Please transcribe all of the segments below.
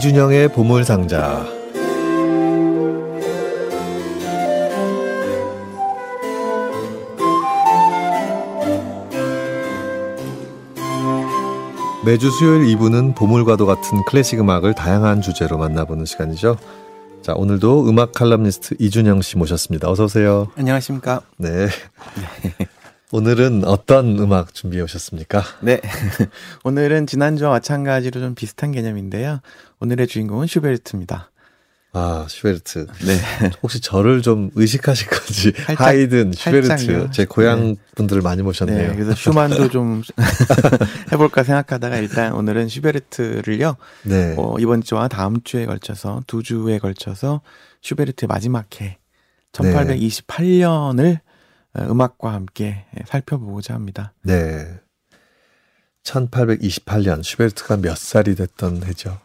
이준영의 보물상자 매주 수요일 2부는 보물과도 같은 클래식 음악을 다양한 주제로 만나보는 시간이죠. 자, 오늘도 음악 칼럼니스트 이준영 씨 모셨습니다. 어서 오세요. 안녕하십니까? 네. 오늘은 어떤 음악 준비해 오셨습니까? 네. 오늘은 지난주와 마찬가지로 좀 비슷한 개념인데요. 오늘의 주인공은 슈베르트입니다. 아, 슈베르트. 네. 혹시 저를 좀 의식하신 건지 살짝, 하이든, 슈베르트. 제 고향 네. 분들을 많이 모셨네요. 네. 그래서 슈만도 좀 해볼까 생각하다가 일단 오늘은 슈베르트를요. 네. 어, 이번 주와 다음 주에 걸쳐서 두 주에 걸쳐서 슈베르트의 마지막 해 1828년을 음악과 함께 살펴보고자 합니다. 네. 1828년 슈베르트가 몇 살이 됐던 해죠?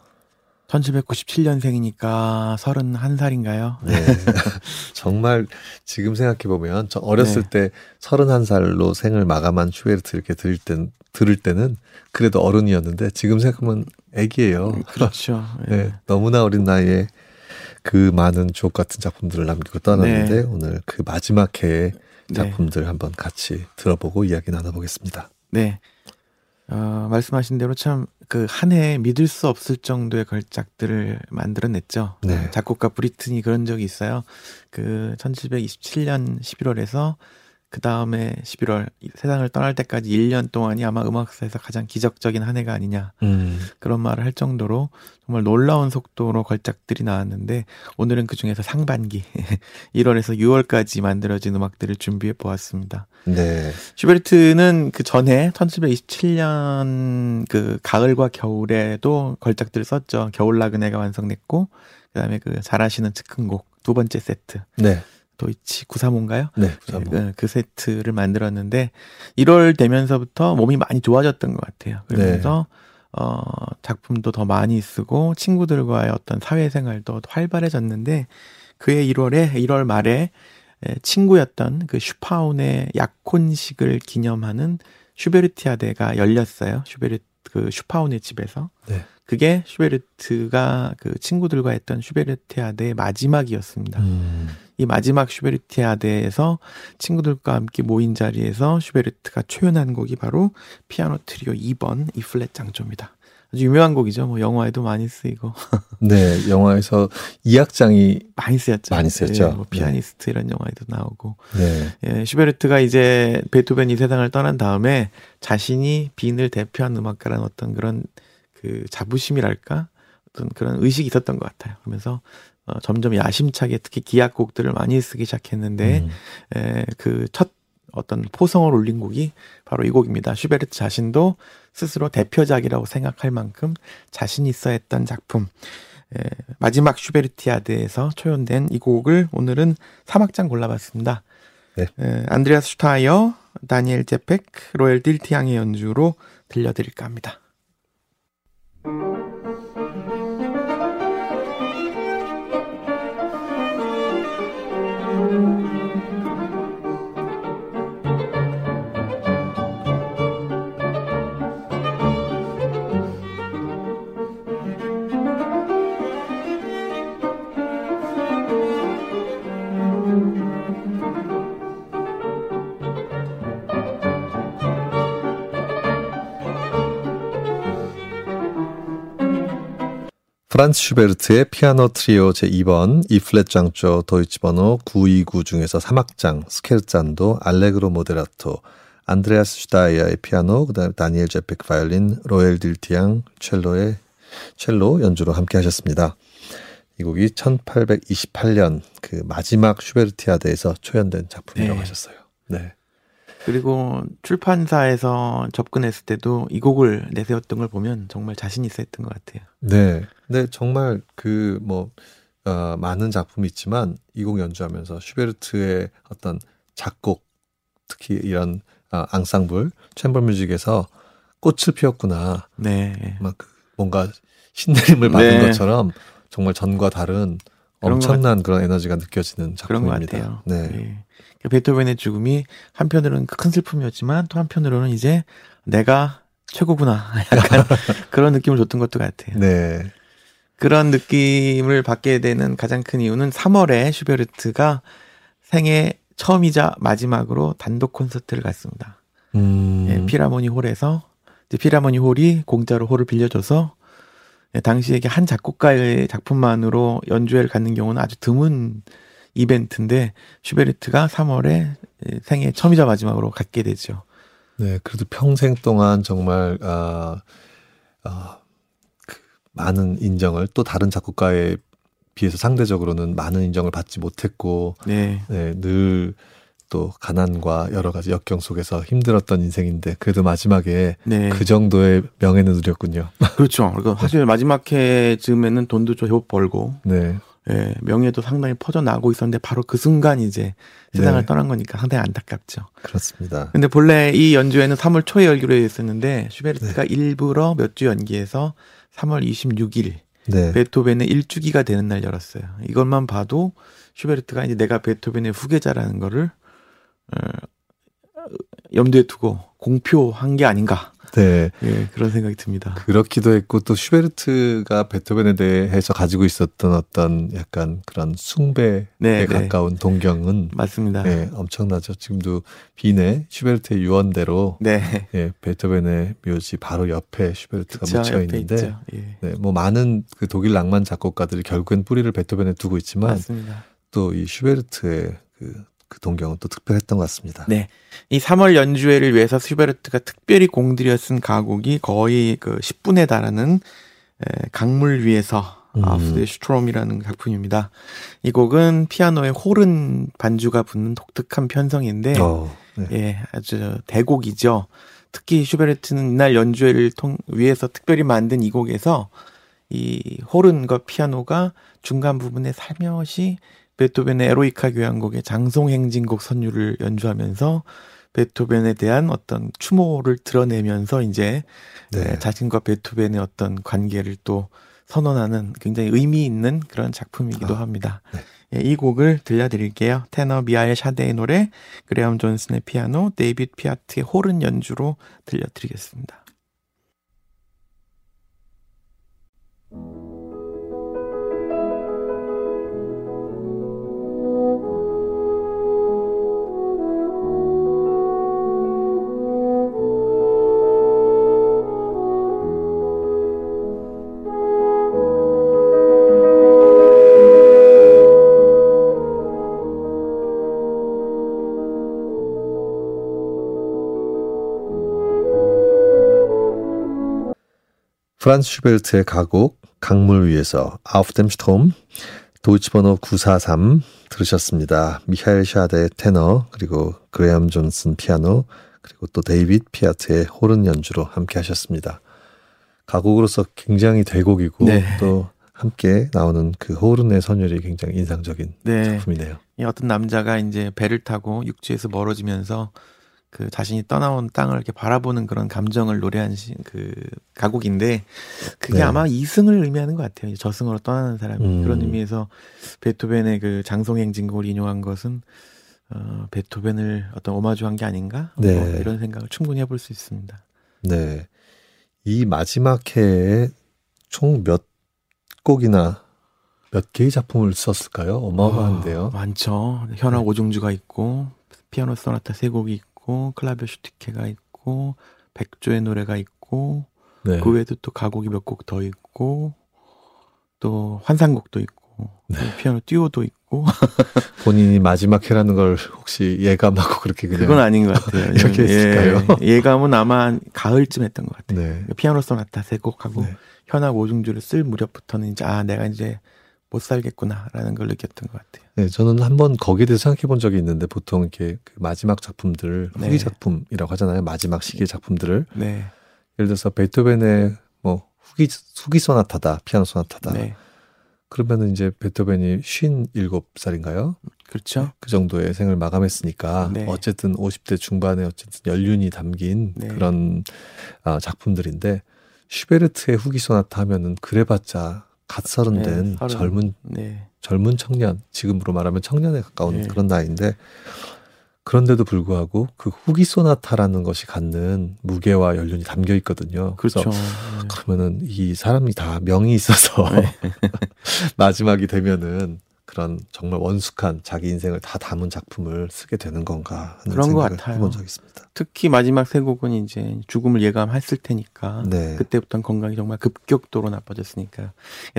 1797년생이니까 31살인가요? 네. 정말 지금 생각해 보면 저 어렸을 네. 때 31살로 생을 마감한 슈베르트 이렇게 들을 땐 들을 때는 그래도 어른이었는데 지금 생각하면 애기예요. 그렇죠. 네. 너무나 어린 나이에 그 많은 주옥 같은 작품들을 남기고 떠났는데 네. 오늘 그 마지막 네. 작품들 한번 같이 들어보고 이야기 나눠보겠습니다. 네. 어, 말씀하신 대로 참 그 한 해에 믿을 수 없을 정도의 걸작들을 만들어냈죠. 네. 작곡가 브리튼이 그런 적이 있어요. 그 1727년 11월에서 그 다음에 11월 세상을 떠날 때까지 1년 동안이 아마 음악사에서 가장 기적적인 한 해가 아니냐 음. 그런 말을 할 정도로 정말 놀라운 속도로 걸작들이 나왔는데 오늘은 그 중에서 상반기 1월에서 6월까지 만들어진 음악들을 준비해 보았습니다. 네. 슈베르트는 그 전에 1727년 그 가을과 겨울에도 걸작들을 썼죠. 겨울 나그네가 완성됐고 그다음에 그 잘하시는 즉흥곡 두 번째 세트 네. 도이치 935인가요? 네. 네, 그, 그 세트를 만들었는데 1월 되면서부터 몸이 많이 좋아졌던 것 같아요. 그러면서 어 작품도 더 많이 쓰고 친구들과의 어떤 사회생활도 더 활발해졌는데 그해 1월에 1월 말에 에, 친구였던 그 슈파운의 약혼식을 기념하는 슈베르티아데가 열렸어요. 슈베르트 그 슈파운의 집에서. 네. 그게 슈베르트가 그 친구들과 했던 슈베르티아데의 마지막이었습니다. 음. 이 마지막 슈베르티아데에서 친구들과 함께 모인 자리에서 슈베르트가 초연한 곡이 바로 피아노 트리오 2번 E 플랫 장조입니다. 아주 유명한 곡이죠. 뭐 영화에도 많이 쓰이고 네. 영화에서 이 악장이 많이 쓰였죠. 많이 쓰였죠. 예, 뭐 피아니스트 이런 영화에도 나오고 네. 예, 슈베르트가 이제 베토벤이 이 세상을 떠난 다음에 자신이 빈을 대표한 음악가라는 어떤 그런 그 자부심이랄까 어떤 그런 의식이 있었던 것 같아요. 그러면서 어, 점점 야심차게 특히 기악곡들을 많이 쓰기 시작했는데 음. 에, 그첫 어떤 포성을 올린 곡이 바로 이 곡입니다. 슈베르트 자신도 스스로 대표작이라고 생각할 만큼 자신 있어 했던 작품. 에, 마지막 슈베르티아드에서 초연된 이 곡을 오늘은 3악장 골라봤습니다. 네. 에, 안드레아스 슈타이어, 다니엘 제펙, 로엘 딜티앙의 연주로 들려드릴까 합니다. Thank you. 프란츠 슈베르트의 피아노 트리오 제2번 E 플랫 장조 도이치 번호 929 중에서 3악장 스케르찬도 알레그로 모데라토 안드레아스 슈타이어의 피아노 그다음에 다니엘 제펙 바이올린 로엘 딜티앙 첼로의 첼로 연주로 함께 하셨습니다. 이 곡이 1828년 그 마지막 슈베르티아데에서 초연된 작품이라고 네. 하셨어요. 네. 그리고 출판사에서 접근했을 때도 이 곡을 내세웠던 걸 보면 정말 자신 있어 했던 것 같아요. 네. 근데 정말 그 뭐 어, 많은 작품이 있지만 이 곡 연주하면서 슈베르트의 어떤 작곡 특히 이런 아, 앙상블 챔버 뮤직에서 꽃을 피웠구나. 네. 막그 뭔가 신내림을 받은 네. 것처럼 정말 전과 다른 엄청난 그런 에너지가 느껴지는 작품입니다. 같아요. 네. 예. 그 베토벤의 죽음이 한편으로는 큰 슬픔이었지만 또 한편으로는 이제 내가 최고구나. 약간 그런 느낌을 줬던 것도 같아요. 네. 그런 느낌을 받게 되는 가장 큰 이유는 3월에 슈베르트가 생애 처음이자 마지막으로 단독 콘서트를 갔습니다. 음. 예, 피라모니 홀에서 피라모니 홀이 공짜로 홀을 빌려줘서 예, 당시에 한 작곡가의 작품만으로 연주회를 갖는 경우는 아주 드문 이벤트인데 슈베르트가 3월에 생애 처음이자 마지막으로 갖게 되죠. 네, 그래도 평생 동안 정말 아, 아, 그 많은 인정을 또 다른 작곡가에 비해서 상대적으로는 많은 인정을 받지 못했고, 네, 네 늘 또 가난과 여러 가지 역경 속에서 힘들었던 인생인데 그래도 마지막에 네. 그 정도의 명예는 누렸군요. 그렇죠. 그러니까 사실 마지막 해쯤에는 돈도 좀 벌고, 네. 예, 명예도 상당히 퍼져나고 있었는데 바로 그 순간 이제 세상을 네. 떠난 거니까 상당히 안타깝죠. 그렇습니다. 근데 본래 이 연주회는 3월 초에 열기로 했었는데 슈베르트가 네. 일부러 몇 주 연기해서 3월 26일 네. 베토벤의 일주기가 되는 날 열었어요. 이것만 봐도 슈베르트가 이제 내가 베토벤의 후계자라는 거를 어, 염두에 두고 공표한 게 아닌가. 네. 예, 그런 생각이 듭니다. 그렇기도 했고 또 슈베르트가 베토벤에 대해서 가지고 있었던 어떤 약간 그런 숭배에 네, 네. 가까운 네. 동경은 맞습니다. 예, 엄청나죠. 지금도 빈에 슈베르트의 유언대로 네. 예, 베토벤의 묘지 바로 옆에 슈베르트가 그쵸, 묻혀 있는데 예. 네, 뭐 많은 그 독일 낭만 작곡가들이 결국엔 뿌리를 베토벤에 두고 있지만 또이 슈베르트의 그 그 동경은 또 특별했던 것 같습니다. 네. 이 3월 연주회를 위해서 슈베르트가 특별히 공들여 쓴 가곡이 거의 그 10분에 달하는 에, 강물 위에서 음. Auf dem Strom이라는 작품입니다. 이 곡은 피아노에 호른 반주가 붙는 독특한 편성인데 어, 네. 예, 아주 대곡이죠. 특히 슈베르트는 이날 연주회를 통 위해서 특별히 만든 이 곡에서 이 호른과 피아노가 중간 부분에 살며시 베토벤의 에로이카 교향곡의 장송행진곡 선율을 연주하면서 베토벤에 대한 어떤 추모를 드러내면서 이제 네. 자신과 베토벤의 어떤 관계를 또 선언하는 굉장히 의미 있는 그런 작품이기도 아, 합니다. 네. 예, 이 곡을 들려드릴게요. 테너 미하엘 샤데의 노래, 그레엄 존슨의 피아노, 데이빗 피아트의 호른 연주로 들려드리겠습니다. 프란츠 슈베르트의 가곡 강물 위에서 Auf dem Strom 도이치 번호 943 들으셨습니다. 미하엘 샤데의 테너 그리고 그레엄 존슨 피아노 그리고 또 데이빗 피아트의 호른 연주로 함께 하셨습니다. 가곡으로서 굉장히 대곡이고 네. 또 함께 나오는 그 호른의 선율이 굉장히 인상적인 네. 작품이네요. 어떤 남자가 이제 배를 타고 육지에서 멀어지면서 그 자신이 떠나온 땅을 이렇게 바라보는 그런 감정을 노래한 시, 그 가곡인데 그게 네. 아마 이승을 의미하는 것 같아요. 저승으로 떠나는 사람이 음. 그런 의미에서 베토벤의 그 장송행 진곡을 인용한 것은 어, 베토벤을 어떤 오마주한 게 아닌가 네. 뭐 이런 생각을 충분히 해볼 수 있습니다. 네, 이 마지막 해에 총 몇 곡이나 몇 개의 작품을 썼을까요? 어마어마한데요. 어, 많죠. 현악 네. 오중주가 있고 피아노 소나타 세 곡이 있고. 있고 클라베 슈티케가 있고 백조의 노래가 있고 네. 그 외에도 또 가곡이 몇 곡 더 있고 또 환상곡도 있고 네. 피아노 듀오도 있고 본인이 마지막 해라는 걸 혹시 예감하고 그렇게 그냥 그건 아닌 것 같아요. 이렇게 예, 했을까요? 예, 감은 아마 가을쯤 했던 것 같아요. 네. 피아노 소나타 세 곡하고 네. 현악 오중주를 쓸 무렵부터는 이제 아 내가 이제 못 살겠구나라는 걸 느꼈던 것 같아요. 네, 저는 한번 거기에 대해서 생각해 본 적이 있는데 보통 이렇게 그 마지막 작품들 네. 후기 작품이라고 하잖아요. 마지막 시기의 작품들을. 네. 예를 들어서 베토벤의 뭐 후기 후기 소나타다, 피아노 소나타다. 네. 그러면은 이제 베토벤이 57살인가요? 그렇죠. 그 정도의 생을 마감했으니까 네. 어쨌든 50대 중반에 어쨌든 연륜이 담긴 네. 그런 아, 작품들인데 슈베르트의 후기 소나타 하면은 그래봤자 갓 서른 된 네, 젊은 네. 젊은 청년 지금으로 말하면 청년에 가까운 네. 그런 나이인데 그런데도 불구하고 그 후기 소나타라는 것이 갖는 무게와 연륜이 담겨 있거든요. 그렇죠. 네. 그러면은 이 사람이 다 명이 있어서 네. 마지막이 되면은 그런 정말 원숙한 자기 인생을 다 담은 작품을 쓰게 되는 건가 하는 그런 것 같아요. 해본 적 있습니다. 특히 마지막 세 곡은 이제 죽음을 예감했을 테니까 네. 그때부터 건강이 정말 급격도로 나빠졌으니까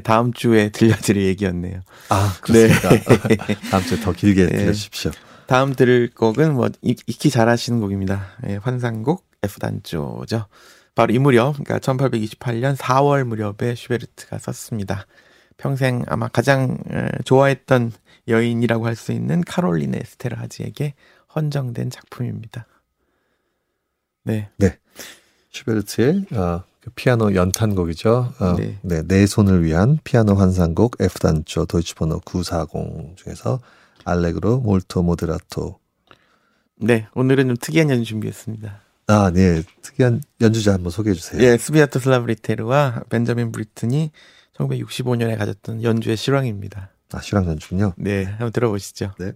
다음 주에 들려드릴 얘기였네요. 아 그렇습니까? 네. 다음 주에 더 길게 네. 들려주십시오. 다음 들을 곡은 뭐 익히 잘 아시는 곡입니다. 예, 환상곡 F 단조죠. 바로 이 무렵, 그러니까 1828년 4월 무렵에 슈베르트가 썼습니다. 평생 아마 가장 좋아했던 여인이라고 할 수 있는 카롤리네 에스테르하지에게 헌정된 작품입니다. 네. 네. 슈베르트의 어, 그 피아노 연탄곡이죠. 어, 네. 네. 네 손을 위한 피아노 환상곡 F 단조 도이치번호 940 중에서 알레그로 몰토 모데라토. 네, 오늘은 좀 특이한 연주 준비했습니다. 아, 네. 특이한 연주자 한번 소개해 주세요. 예, 스비아토슬라프 리흐테르와 벤자민 브리튼이 1965년에 가졌던 연주의 실황입니다. 아, 실황 연주군요. 네, 한번 들어보시죠. 네.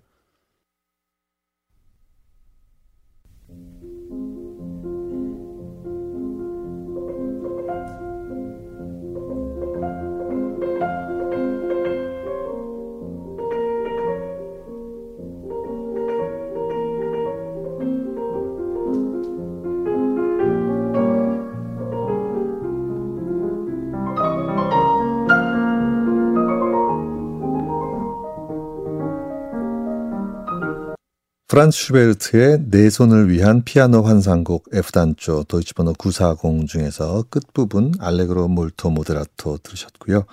프란츠 슈베르트의 네 손을 위한 피아노 환상곡 F단조 도이치번호 940 중에서 끝부분 알레그로 몰토 모데라토 들으셨고요.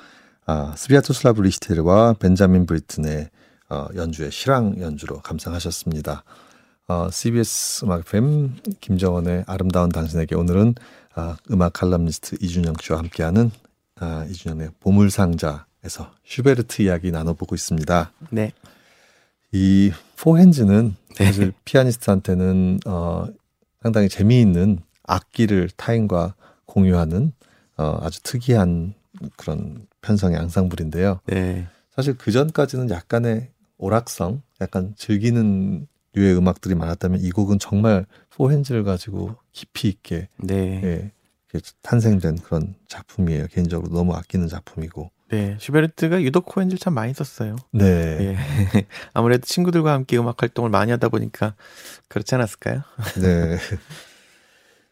아, 스비아토슬라프 리흐테르와 벤자민 브리튼의 어, 연주의 실황 연주로 감상하셨습니다. 어, CBS 음악 FM 김정원의 아름다운 당신에게 오늘은 아, 음악 칼럼니스트 이준형 씨와 함께하는 아, 이준형의 보물상자에서 슈베르트 이야기 나눠보고 있습니다. 네. 이 포핸즈는 네. 사실 피아니스트한테는 어 상당히 재미있는 악기를 타인과 공유하는 어 아주 특이한 그런 편성의 앙상블인데요. 네. 사실 그 전까지는 약간의 오락성, 약간 즐기는 류의 음악들이 많았다면 이 곡은 정말 포핸즈를 가지고 깊이 있게 네. 예, 탄생된 그런 작품이에요. 개인적으로 너무 아끼는 작품이고. 네, 슈베르트가 유독 코엔즈를 참 많이 썼어요. 네. 예. 아무래도 친구들과 함께 음악 활동을 많이 하다 보니까 그렇지 않았을까요? 네.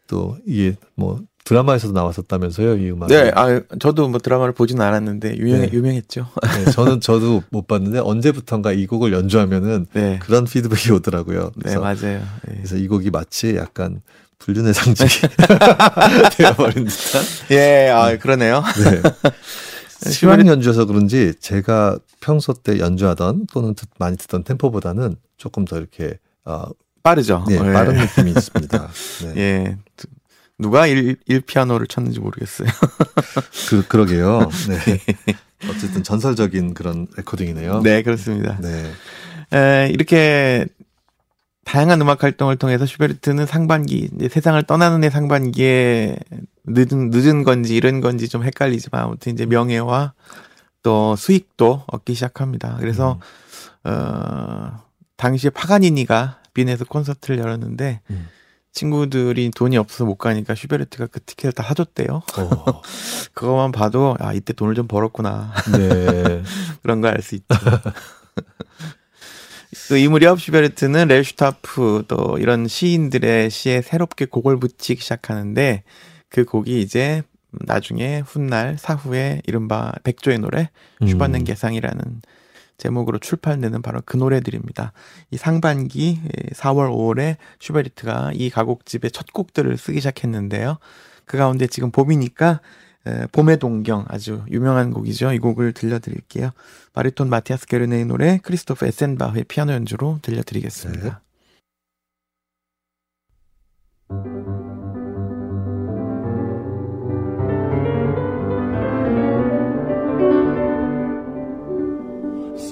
또 이게 뭐 드라마에서도 나왔었다면서요, 이 음악. 네, 아 저도 뭐 드라마를 보지는 않았는데 유명 네. 유명했죠. 네, 저는 저도 못 봤는데 언제부턴가 이 곡을 연주하면은 네. 그런 피드백이 오더라고요. 네, 맞아요. 네. 그래서 이 곡이 마치 약간 불륜의 상징이 되어버린 듯한. 예, 아 그러네요. 네. 시황 연주여서 그런지 제가 평소 때 연주하던 또는 듣, 많이 듣던 템포보다는 조금 더 이렇게 어, 빠르죠. 네, 네. 빠른 느낌이 있습니다. 네. 예. 누가 일, 일 피아노를 쳤는지 모르겠어요. 그, 그러게요. 네. 어쨌든 전설적인 그런 레코딩이네요. 네, 그렇습니다. 네. 에, 이렇게 다양한 음악 활동을 통해서 슈베르트는 상반기, 세상을 떠나는 해 상반기에 늦은, 늦은 건지 이런 건지 좀 헷갈리지만 아무튼 이제 명예와 또 수익도 얻기 시작합니다. 그래서, 음. 어, 당시에 파가니니가 빈에서 콘서트를 열었는데 음. 친구들이 돈이 없어서 못 가니까 슈베르트가 그 티켓을 다 사줬대요. 어. 그거만 봐도 아 이때 돈을 좀 벌었구나. 네. 그런 걸 알 수 있죠. 또이 무렵 슈베르트는 렐슈타프 또 이런 시인들의 시에 새롭게 곡을 붙이기 시작하는데 그 곡이 이제 나중에 훗날 사후에 이른바 백조의 노래 Schwanen 음. gesang이라는 제목으로 출판되는 바로 그 노래들입니다. 이 상반기 4월 5월에 슈베르트가 이 가곡집의 첫 곡들을 쓰기 시작했는데요. 그 가운데 지금 봄이니까 봄의 동경 아주 유명한 곡이죠. 이 곡을 들려드릴게요. 바리톤 마티아스 게르네의 노래 크리스토프 에센바흐의 피아노 연주로 들려드리겠습니다. 네.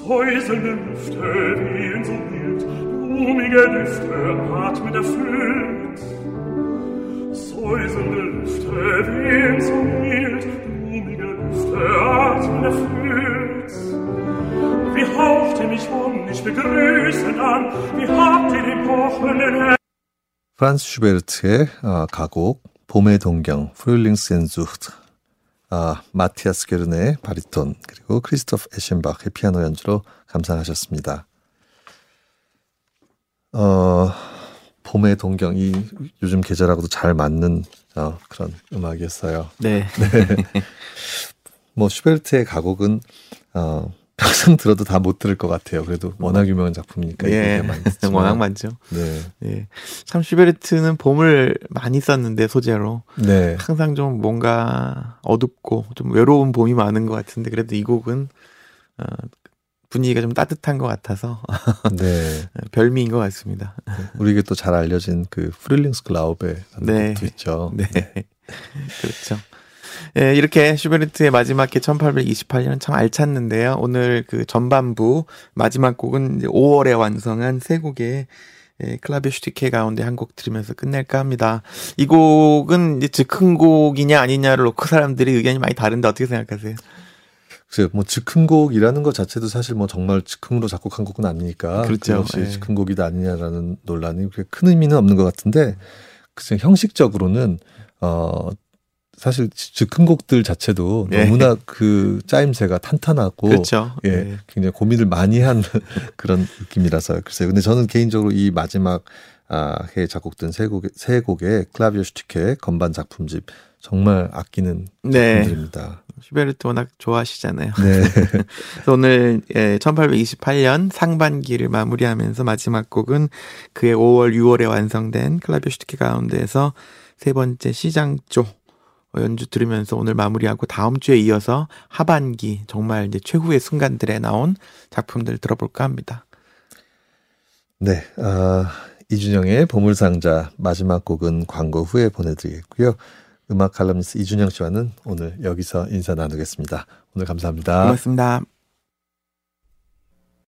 Säuselnde Lüfte wehen so wild, blumige Düfte atmen erfüllt. Säuselnde Lüfte wehen so mild, blumiger Düfte atmend erfüllt. Wie haucht 프란츠 슈베르트의 어, 가곡 봄의 동경 Frühlingssehnsucht 아, 마티아스 게르네의 바리톤 그리고 크리스토프 에셴바크의 피아노 연주로 감상하셨습니다. 어, 봄의 동경 이 요즘 계절하고도 잘 맞는 어, 그런 음악이었어요. 네. 네. 뭐 슈베르트의 가곡은 어, 평생 들어도 다 못 들을 것 같아요. 그래도 워낙 유명한 작품이니까 예, 워낙 많죠. 네. 예. 참 슈베르트는 봄을 많이 썼는데 소재로 네. 항상 좀 뭔가 어둡고 좀 외로운 봄이 많은 것 같은데 그래도 이 곡은 어, 분위기가 좀 따뜻한 것 같아서 네. 별미인 것 같습니다. 네. 우리에게 또 잘 알려진 그 Frühlingsglaube 네. 것도 있죠. 네. 그렇죠. 예, 이렇게 슈베르트의 마지막 해 1828년 참 알찼는데요. 오늘 그 전반부 마지막 곡은 이제 5월에 완성한 세 곡의 예, Klavierstücke 가운데 한 곡 들으면서 끝낼까 합니다. 이 곡은 이제 즉흥곡이냐 아니냐를 놓고 사람들이 의견이 많이 다른데 어떻게 생각하세요? 글쎄요, 뭐 즉흥곡이라는 것 자체도 사실 뭐 정말 즉흥으로 작곡한 곡은 아니니까 그렇죠. 그것이 예. 즉흥곡이다 아니냐라는 논란이 그렇게 큰 의미는 없는 것 같은데 글쎄 형식적으로는 어 사실 즉흥 곡들 자체도 예. 너무나 그 짜임새가 탄탄하고 그렇죠. 예, 예. 굉장히 고민을 많이 한 그런 느낌이라서 글쎄요. 근데 저는 개인적으로 이 마지막 아, 해 작곡된 세 곡의 세 곡의 클라비오 슈티케 건반 작품집 정말 아끼는 네. 작품들입니다. 슈베르트 워낙 좋아하시잖아요. 네. 그래서 오늘 예, 1828년 상반기를 마무리하면서 마지막 곡은 그의 5월, 6월에 완성된 클라비오 슈티케 가운데에서 세 번째 시장조 연주 들으면서 오늘 마무리하고 다음 주에 이어서 하반기 정말 이제 최후의 순간들에 나온 작품들 들어볼까 합니다. 네, 아, 이준영의 보물상자 마지막 곡은 광고 후에 보내드리겠고요. 음악 칼럼니스트 이준영 씨와는 오늘 여기서 인사 나누겠습니다. 오늘 감사합니다. 고맙습니다.